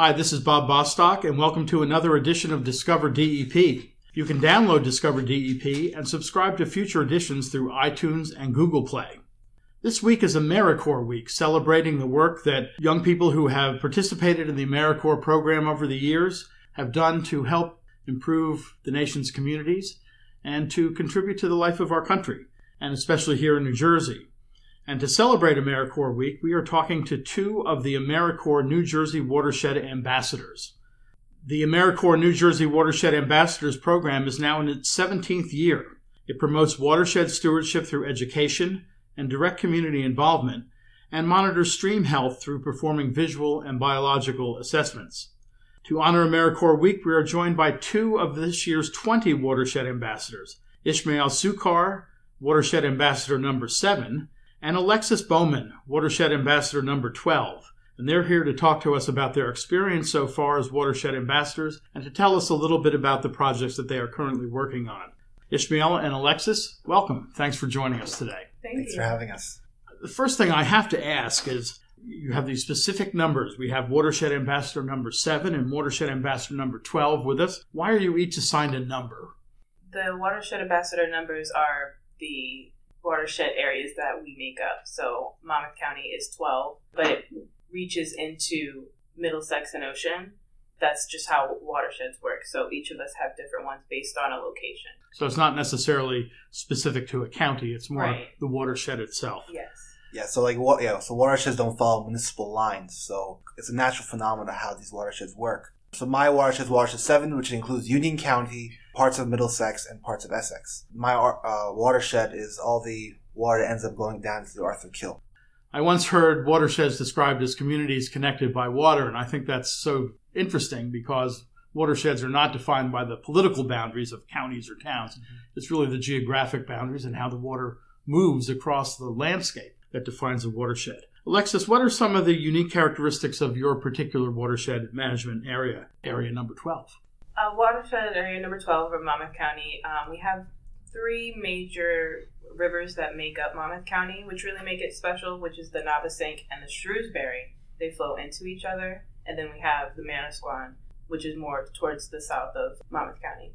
Hi, this is Bob Bostock, and welcome to another edition of Discover DEP. You can download Discover DEP and subscribe to future editions through iTunes and Google Play. This week is AmeriCorps Week, celebrating the work that young people who have participated in the AmeriCorps program over the years have done to help improve the nation's communities and to contribute to the life of our country, and especially here in New Jersey. And to celebrate AmeriCorps Week, we are talking to two of the AmeriCorps New Jersey Watershed Ambassadors. The AmeriCorps New Jersey Watershed Ambassadors program is now in its 17th year. It promotes watershed stewardship through education and direct community involvement and monitors stream health through performing visual and biological assessments. To honor AmeriCorps Week, we are joined by two of this year's 20 watershed ambassadors Ismail Sukkar, Watershed Ambassador number 7, and Alexis Bowman, Watershed Ambassador number 12. And they're here to talk to us about their experience so far as watershed ambassadors and to tell us a little bit about the projects that they are currently working on. Ismail and Alexis, welcome. Thanks for joining us today. Thank Thanks you. for having us. The first thing I have to ask is you have these specific numbers. We have Watershed Ambassador number 7 and Watershed Ambassador number 12 with us. Why are you each assigned a number? The watershed ambassador numbers are the watershed areas that we make up. So Monmouth County is 12, but it reaches into Middlesex and Ocean. That's just how watersheds work. So each of us have different ones based on a location. So it's not necessarily specific to a county, it's more Right. the watershed itself. Yes. Yeah, so like what? Yeah, so watersheds don't follow municipal lines, so it's a natural phenomenon how these watersheds work. So my watershed is watershed seven, which includes Union County, parts of Middlesex, and parts of Essex. My uh, watershed is all the water that ends up going down to the Arthur Kill. I once heard watersheds described as communities connected by water, and I think that's so interesting because watersheds are not defined by the political boundaries of counties or towns. It's really the geographic boundaries and how the water moves across the landscape that defines a watershed. Alexis, what are some of the unique characteristics of your particular watershed management area, area number 12? Uh, watershed area number 12 of Monmouth County, um, we have three major rivers that make up Monmouth County, which really make it special, which is the Navesink and the Shrewsbury. They flow into each other. And then we have the Manasquan, which is more towards the south of Monmouth County.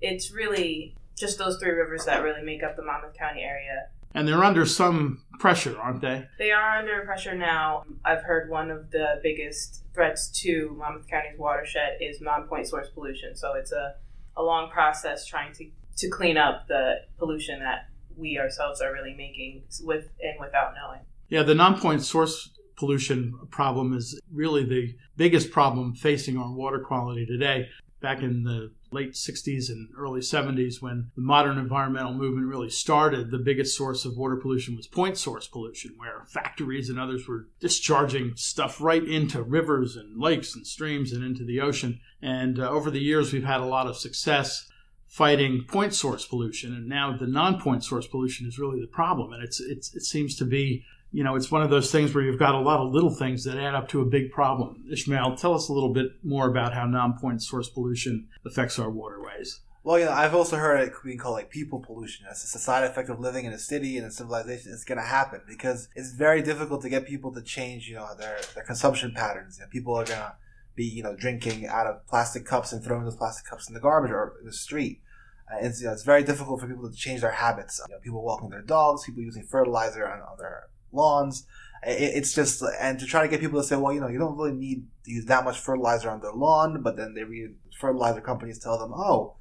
It's really just those three rivers that really make up the Monmouth County area. And they're under some pressure, aren't they? They are under pressure now. I've heard one of the biggest threats to Monmouth County's watershed is non-point source pollution. So it's a, a long process trying to, to clean up the pollution that we ourselves are really making with and without knowing. Yeah, the non-point source pollution problem is really the biggest problem facing our water quality today. Back in the late 60s and early 70s, when the modern environmental movement really started, the biggest source of water pollution was point source pollution, where factories and others were discharging stuff right into rivers and lakes and streams and into the ocean. And uh, over the years, we've had a lot of success fighting point source pollution, and now the non-point source pollution is really the problem. And it's, it's it seems to be you know, it's one of those things where you've got a lot of little things that add up to a big problem. Ismail, tell us a little bit more about how non-point source pollution affects our waterways. Well, you know, I've also heard it being called like people pollution. It's just a side effect of living in a city and a civilization. It's going to happen because it's very difficult to get people to change, you know, their, their consumption patterns. You know, people are going to be, you know, drinking out of plastic cups and throwing those plastic cups in the garbage or in the street. Uh, it's, you know, it's very difficult for people to change their habits. You know, people walking their dogs, people using fertilizer on, on their lawns. It, it's just, and to try to get people to say, well, you know, you don't really need to use that much fertilizer on their lawn, but then they read fertilizer companies tell them, oh,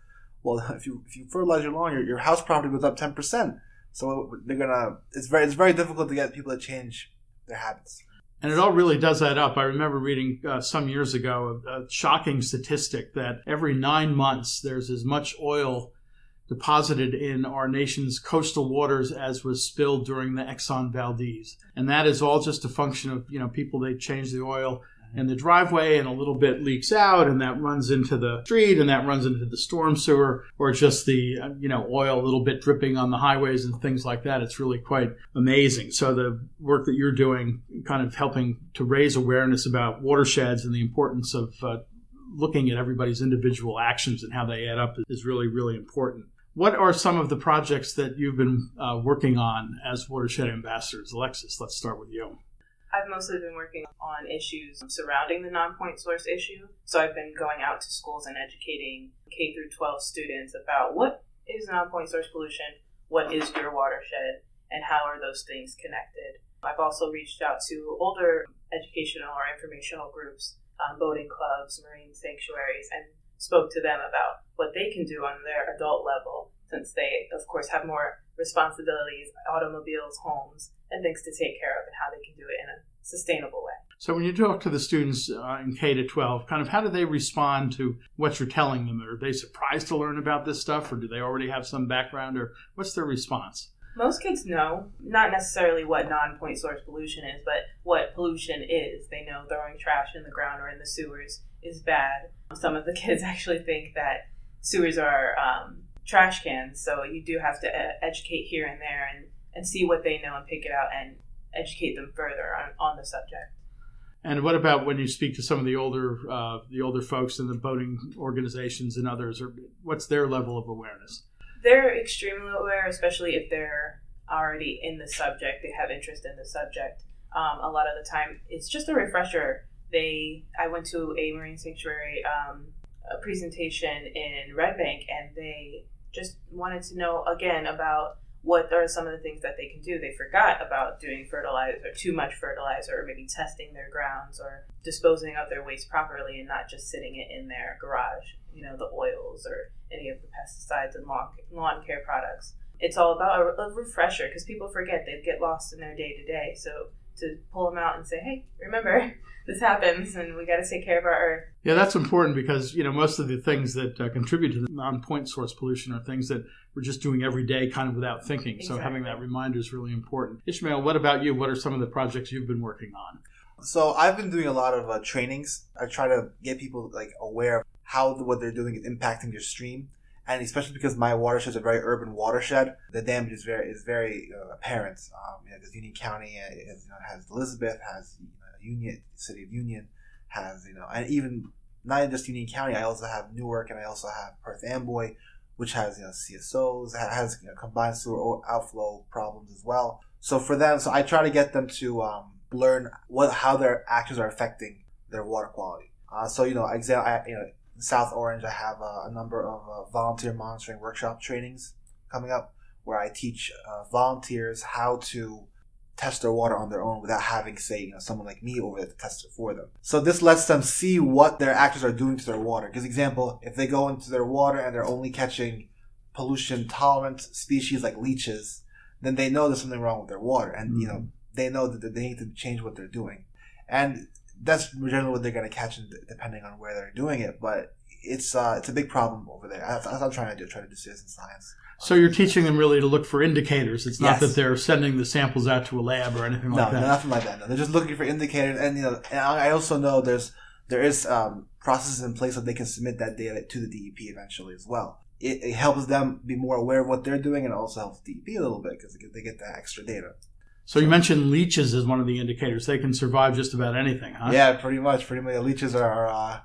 well, if you if you fertilize your lawn, your, your house property goes up ten percent. So they're gonna. It's very it's very difficult to get people to change their habits. And it all really does add up. I remember reading uh, some years ago a, a shocking statistic that every nine months there's as much oil deposited in our nation's coastal waters as was spilled during the Exxon Valdez. And that is all just a function of, you know, people, they change the oil in the driveway and a little bit leaks out and that runs into the street and that runs into the storm sewer or just the you know oil a little bit dripping on the highways and things like that. It's really quite amazing. So the work that you're doing kind of helping to raise awareness about watersheds and the importance of uh, looking at everybody's individual actions and how they add up is really really important what are some of the projects that you've been uh, working on as watershed ambassadors alexis let's start with you I've mostly been working on issues surrounding the non-point source issue. So I've been going out to schools and educating K through 12 students about what is non-point source pollution, what is your watershed, and how are those things connected. I've also reached out to older educational or informational groups, um, boating clubs, marine sanctuaries, and spoke to them about what they can do on their adult level, since they, of course, have more responsibilities, automobiles, homes, and things to take care of, and how they can do it in a sustainable way. So, when you talk to the students uh, in K to 12, kind of how do they respond to what you're telling them? Are they surprised to learn about this stuff, or do they already have some background, or what's their response? Most kids know, not necessarily what non point source pollution is, but what pollution is. They know throwing trash in the ground or in the sewers is bad. Some of the kids actually think that sewers are um, trash cans, so you do have to uh, educate here and there and, and see what they know and pick it out and educate them further on, on the subject. And what about when you speak to some of the older uh, the older folks in the boating organizations and others? Or what's their level of awareness? They're extremely aware, especially if they're already in the subject. They have interest in the subject. Um, a lot of the time, it's just a refresher. They, I went to a marine sanctuary um, a presentation in Red Bank, and they just wanted to know again about what are some of the things that they can do. They forgot about doing fertilizer, too much fertilizer, or maybe testing their grounds or disposing of their waste properly and not just sitting it in their garage, you know, the oils or any of the pesticides and lawn, lawn care products. It's all about a, a refresher because people forget they get lost in their day to day. So to pull them out and say, hey, remember, this happens and we got to take care of our earth. Yeah, that's important because, you know, most of the things that uh, contribute to the non point source pollution are things that we're just doing every day kind of without thinking. Exactly. So having that reminder is really important. Ismail, what about you? What are some of the projects you've been working on? So I've been doing a lot of uh, trainings. I try to get people like aware of how what they're doing is impacting their stream and especially because my watershed is a very urban watershed, the damage is very is very uh, apparent. Um, you know, because Union County has, you know, has Elizabeth, has you know, Union, City of Union, has you know, and even not just Union County. I also have Newark, and I also have Perth Amboy, which has you know CSOs, has you know, combined sewer outflow problems as well. So for them, so I try to get them to um, learn what how their actions are affecting their water quality. Uh, so you know, example, I, you know South Orange, I have uh, a number of uh, volunteer monitoring workshop trainings coming up where I teach uh, volunteers how to test their water on their own without having, say, you know, someone like me over there to test it for them. So this lets them see what their actions are doing to their water. Because example, if they go into their water and they're only catching pollution tolerant species like leeches, then they know there's something wrong with their water, and mm-hmm. you know mm-hmm. they know that they need to change what they're doing. And that's generally what they're going to catch, depending on where they're doing it. But it's uh, it's a big problem over there. That's, what I'm trying to do, try to do citizen science. So you're teaching them really to look for indicators. It's not yes. that they're sending the samples out to a lab or anything no, like that. No, nothing like that. No, they're just looking for indicators, and you know, and I also know there's there is um, processes in place that they can submit that data to the DEP eventually as well. It, it helps them be more aware of what they're doing, and also helps DEP a little bit because they get that extra data. So you mentioned leeches as one of the indicators. They can survive just about anything, huh? Yeah, pretty much. Pretty much. Leeches are uh,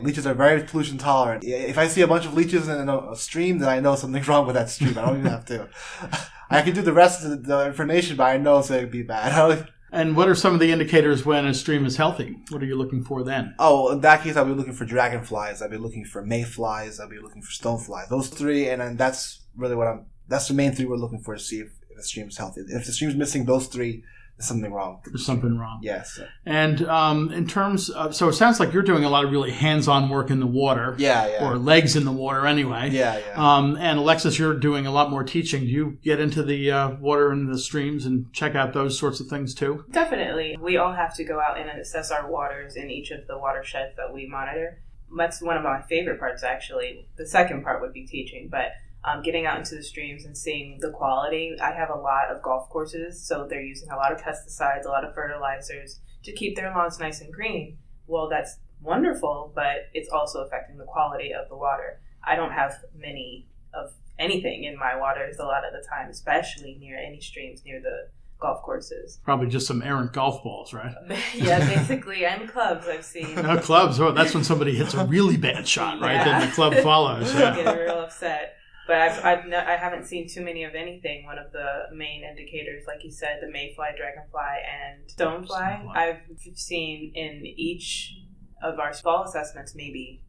leeches are very pollution tolerant. If I see a bunch of leeches in a, stream, then I know something's wrong with that stream. I don't even have to. I can do the rest of the information, but I know it's going to be bad. and what are some of the indicators when a stream is healthy? What are you looking for then? Oh, in that case, I'll be looking for dragonflies. I'll be looking for mayflies. I'll be looking for stoneflies. Those three, and then that's really what I'm. That's the main three we're looking for to see if the stream is healthy. If the stream is missing those three, there's something wrong. There's something wrong. Yes. And um, in terms of, so it sounds like you're doing a lot of really hands-on work in the water. Yeah, yeah. Or legs in the water anyway. Yeah, yeah. Um, and Alexis, you're doing a lot more teaching. Do you get into the uh, water and the streams and check out those sorts of things too? Definitely. We all have to go out and assess our waters in each of the watersheds that we monitor. That's one of my favorite parts, actually. The second part would be teaching, but um, getting out into the streams and seeing the quality. I have a lot of golf courses, so they're using a lot of pesticides, a lot of fertilizers to keep their lawns nice and green. Well, that's wonderful, but it's also affecting the quality of the water. I don't have many of anything in my waters a lot of the time, especially near any streams near the golf courses. Probably just some errant golf balls, right? yeah, basically, and clubs I've seen. No clubs. Oh, that's when somebody hits a really bad shot, right? Yeah. Then the club follows. Yeah. get real upset. But I've, I've no, I haven't seen too many of anything. One of the main indicators, like you said, the mayfly, dragonfly, and stonefly. I've seen in each of our fall assessments maybe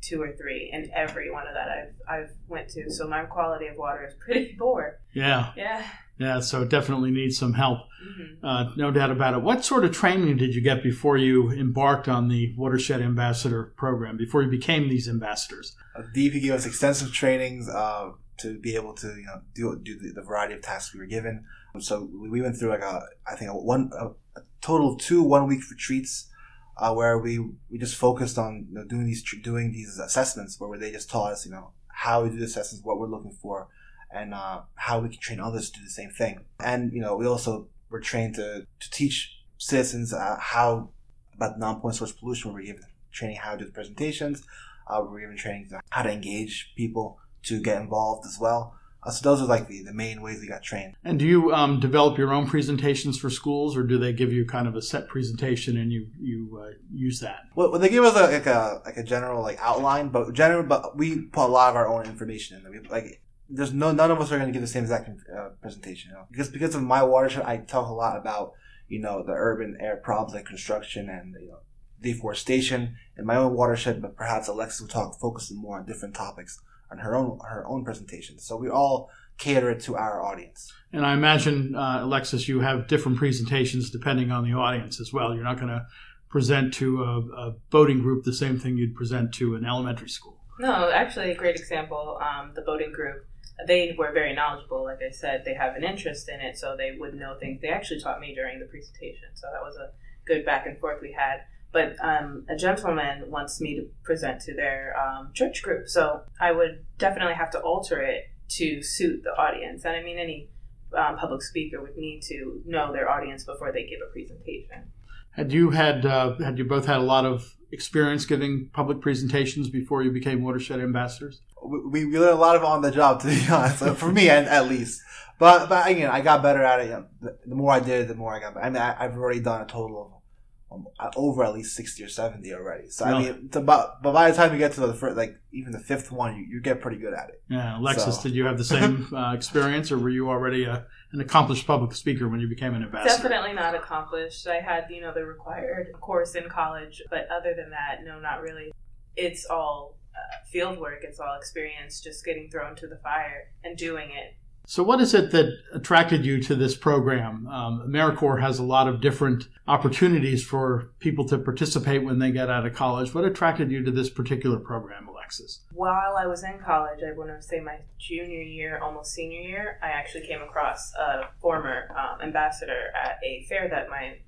two or three, and every one of that I've I've went to. So my quality of water is pretty poor. Yeah. Yeah. Yeah. So it definitely needs some help. hmm Uh, no doubt about it. What sort of training did you get before you embarked on the Watershed Ambassador program, before you became these ambassadors? Uh, DEP gave us extensive trainings uh, to be able to you know do do the, the variety of tasks we were given. So we we went through like a I think a one a, a total of two one week retreats uh, where we we just focused on you know, doing these doing these assessments where they just taught us you know how we do the assessments, what we're looking for, and uh, how we can train others to do the same thing. And you know we also were trained to to teach citizens uh, how about non-point source pollution. We were given training how to do the presentations. Uh, we were given training to how to engage people to get involved as well. Uh, so those are like the, the main ways we got trained. And do you um, develop your own presentations for schools, or do they give you kind of a set presentation and you you uh, use that? Well, well, they give us a, like a like a general like outline, but general, but we put a lot of our own information in. there. We, like, there's no none of us are going to give the same exact uh, presentation. You know? Because because of my watershed, I talk a lot about you know the urban air problems like construction and you know deforestation in my own watershed. But perhaps Alexis will talk focus more on different topics on her own her own presentation. So we all cater it to our audience. And I imagine, uh, Alexis, you have different presentations depending on the audience as well. You're not going to present to a, a boating group the same thing you'd present to an elementary school. No, actually, a great example. Um, the boating group, they were very knowledgeable. Like I said, they have an interest in it, so they would know things. They actually taught me during the presentation, so that was a good back and forth we had. But um, a gentleman wants me to present to their um, church group, so I would definitely have to alter it to suit the audience. And I mean, any um, public speaker would need to know their audience before they give a presentation. Had you had uh, had you both had a lot of experience giving public presentations before you became watershed ambassadors? we, we learned a lot of on the job, to be honest. Uh, For me, at, at least. But but again, I got better at it. You know, the, the more I did, the more I got. better. I mean, I, I've already done a total of um, over at least sixty or seventy already. So I mean, it's about, but by the time you get to the first, like even the fifth one, you, you get pretty good at it. Yeah, Alexis, So- did you have the same uh, experience, or were you already a, an accomplished public speaker when you became an ambassador? Definitely not accomplished. I had, you know, the required course in college, but other than that, no, not really. It's all uh, field work. It's all experience, just getting thrown to the fire and doing it. So, what is it that attracted you to this program? Um, AmeriCorps has a lot of different opportunities for people to participate when they get out of college. What attracted you to this particular program, Alexis? While I was in college, I want to say my junior year, almost senior year, I actually came across a former um, ambassador at a fair that my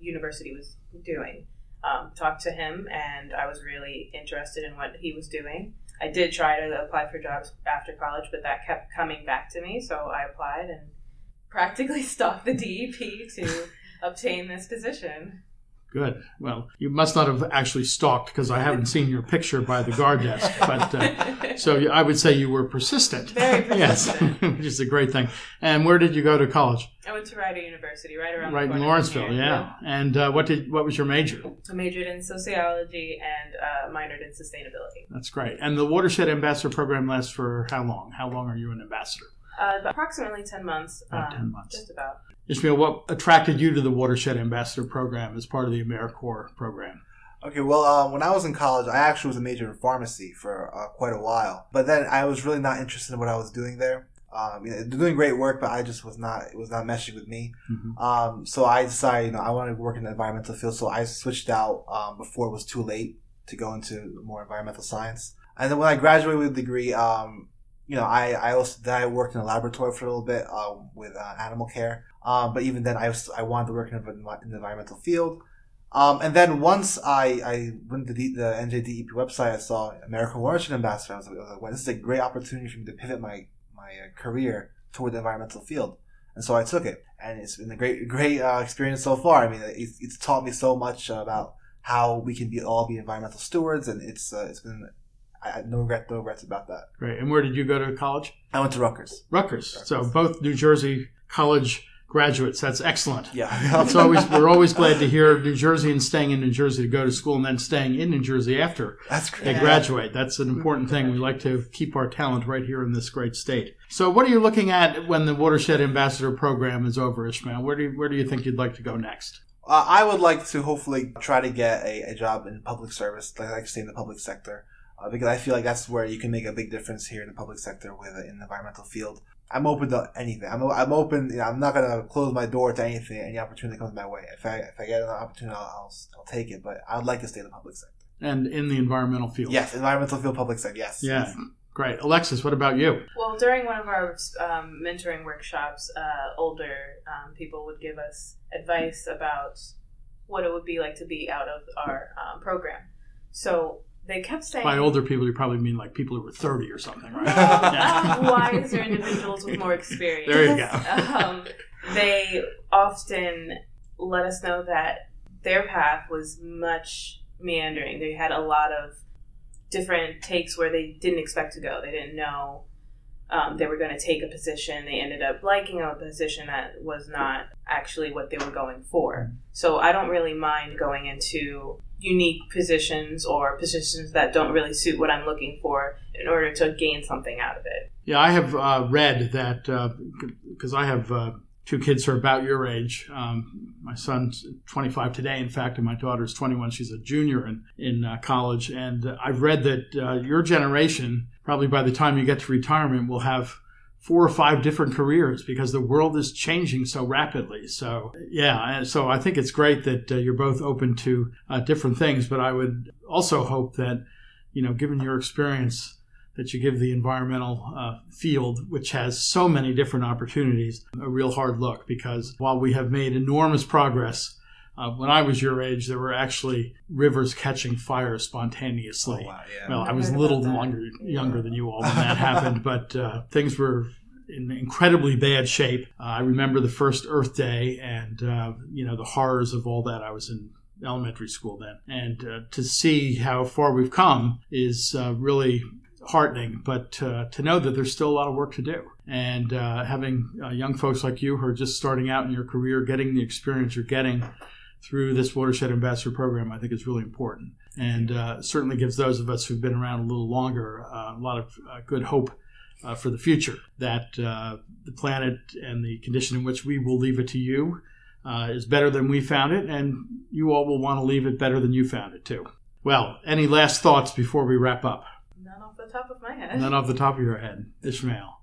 university was doing. Um, talked to him, and I was really interested in what he was doing. I did try to apply for jobs after college, but that kept coming back to me, so I applied and practically stalked the DEP to obtain this position. Good. Well, you must not have actually stalked because I haven't seen your picture by the guard desk. But uh, so I would say you were persistent. Very yes, persistent. which is a great thing. And where did you go to college? I went to Rider University, right around right in Lawrenceville. here. Yeah. And uh, what did what was your major? I majored in sociology and uh, minored in sustainability. That's great. And the Watershed Ambassador Program lasts for how long? How long are you an ambassador? Uh, approximately 10 months. About um, 10 months. Just about. Ismail, what attracted you to the Watershed Ambassador Program as part of the AmeriCorps program? Okay, well, uh, when I was in college, I actually was a major in pharmacy for uh, quite a while. But then I was really not interested in what I was doing there. Um, you know, doing great work, but I just was not. It was not meshing with me. Mhm. Um, so I decided, you know, I wanted to work in the environmental field. So I switched out um, before it was too late to go into more environmental science. And then when I graduated with a degree, um, you know, I, I also then I worked in a laboratory for a little bit um, with uh, animal care. Um, but even then, I was I wanted to work in, the environmental field. Um, and then once I, I went to the, the NJDEP website, I saw American Watershed Ambassador. I was like, I was like well, this is a great opportunity for me to pivot my, my uh, career toward the environmental field. And so I took it. And it's been a great, great uh, experience so far. I mean, it's, it's taught me so much about how we can be all be environmental stewards. And it's, uh, it's been, I had no regret, no regrets about that. Great. And where did you go to college? I went to Rutgers. Rutgers. So both New Jersey college graduates. That's excellent. Yeah. It's always we're always glad to hear New Jersey and staying in New Jersey to go to school and then staying in New Jersey after That's they graduate. That's an important thing. We like to keep our talent right here in this great state. So, what are you looking at when the Watershed Ambassador program is over, Ismail? Where do you, where do you think you'd like to go next? Uh, I would like to hopefully try to get a, a job in public service, like I like to stay in the public sector, uh, because I feel like that's where you can make a big difference here in the public sector with in the environmental field. I'm open to anything. I'm, I'm open. You know, I'm not gonna close my door to anything. Any opportunity that comes my way. If I if I get an opportunity, I'll, I'll, I'll take it. But I'd like to stay in the public sector. And in the environmental field. Yes, environmental field, public sector. Yes. Yeah. Great. Alexis, what about you? Well, during one of our um, mentoring workshops, uh, older um, people would give us advice about what it would be like to be out of our um, program. So they kept saying By older people, you probably mean like people who were 30 or something, right? well, Yeah. wiser individuals with more experience. There you go. Um, they often let us know that their path was much meandering. They had a lot of different takes where they didn't expect to go. They didn't know um, they were going to take a position. They ended up liking a position that was not actually what they were going for. So I don't really mind going into unique positions or positions that don't really suit what I'm looking for in order to gain something out of it. Yeah, I have uh, read that because I have uh, two kids who are about your age. Um, my son's 25 today, in fact, and my daughter's 21. She's a junior in in uh, college, and uh, I've read that uh, your generation, probably by the time you get to retirement, will have four or five different careers because the world is changing so rapidly. So yeah, so I think it's great that uh, you're both open to uh, different things. But I would also hope that you know, given your experience that you give the environmental uh, field, which has so many different opportunities, a real hard look. Because while we have made enormous progress, uh, when I was your age, there were actually rivers catching fire spontaneously. Oh, wow, yeah. Well, I I was a little about longer, younger than you all when that happened, but uh, things were in incredibly bad shape. Uh, I remember the first Earth Day and, uh, you know, the horrors of all that. I was in elementary school then. And uh, to see how far we've come is uh, really heartening, but uh, to know that there's still a lot of work to do. And uh, having uh, young folks like you who are just starting out in your career, getting the experience you're getting through this Watershed Ambassador program, I think is really important. And uh, certainly gives those of us who've been around a little longer uh, a lot of uh, good hope uh, for the future that uh, the planet and the condition in which we will leave it to you uh, is better than we found it, and you all will want to leave it better than you found it too. Well, any last thoughts before we wrap up? None off the top of my head. None off the top of your head, Ismail.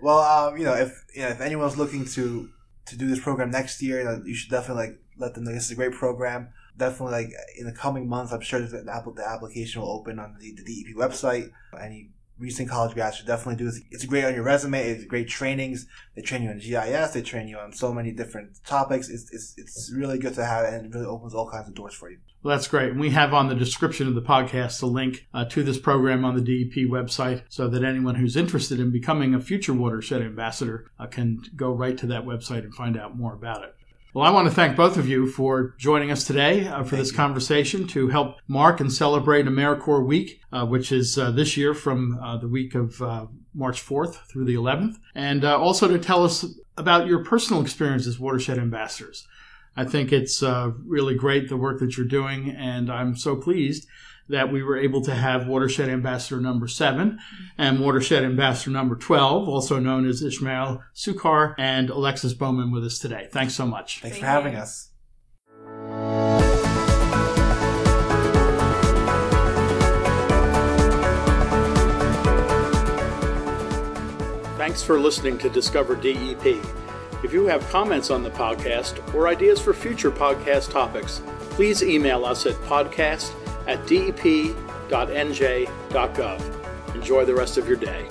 Well, um, you know, if you know, if anyone's looking to to do this program next year, you, know, you should definitely like let them know this is a great program. Definitely, like in the coming months, I'm sure that the, application will open on the, the DEP website. Any recent college grads should definitely do this. It's great on your resume. It's great trainings. They train you on GIS. They train you on so many different topics. It's it's, it's really good to have, and it really opens all kinds of doors for you. Well, that's great. And we have on the description of the podcast a link uh, to this program on the DEP website so that anyone who's interested in becoming a future watershed ambassador uh, can go right to that website and find out more about it. Well, I want to thank both of you for joining us today uh, for Thank this you. conversation to help mark and celebrate AmeriCorps Week, uh, which is uh, this year from uh, the week of uh, March 4th through the 11th, and uh, also to tell us about your personal experience as watershed ambassadors. I think it's uh, really great the work that you're doing, and I'm so pleased that we were able to have Watershed Ambassador number seven and Watershed Ambassador number 12, also known as Ismail Sukkar and Alexis Bowman, with us today. Thanks so much. Thanks Thank for having us. Thanks for listening to Discover DEP. If you have comments on the podcast or ideas for future podcast topics, please email us at podcast at dep.nj.gov. Enjoy the rest of your day.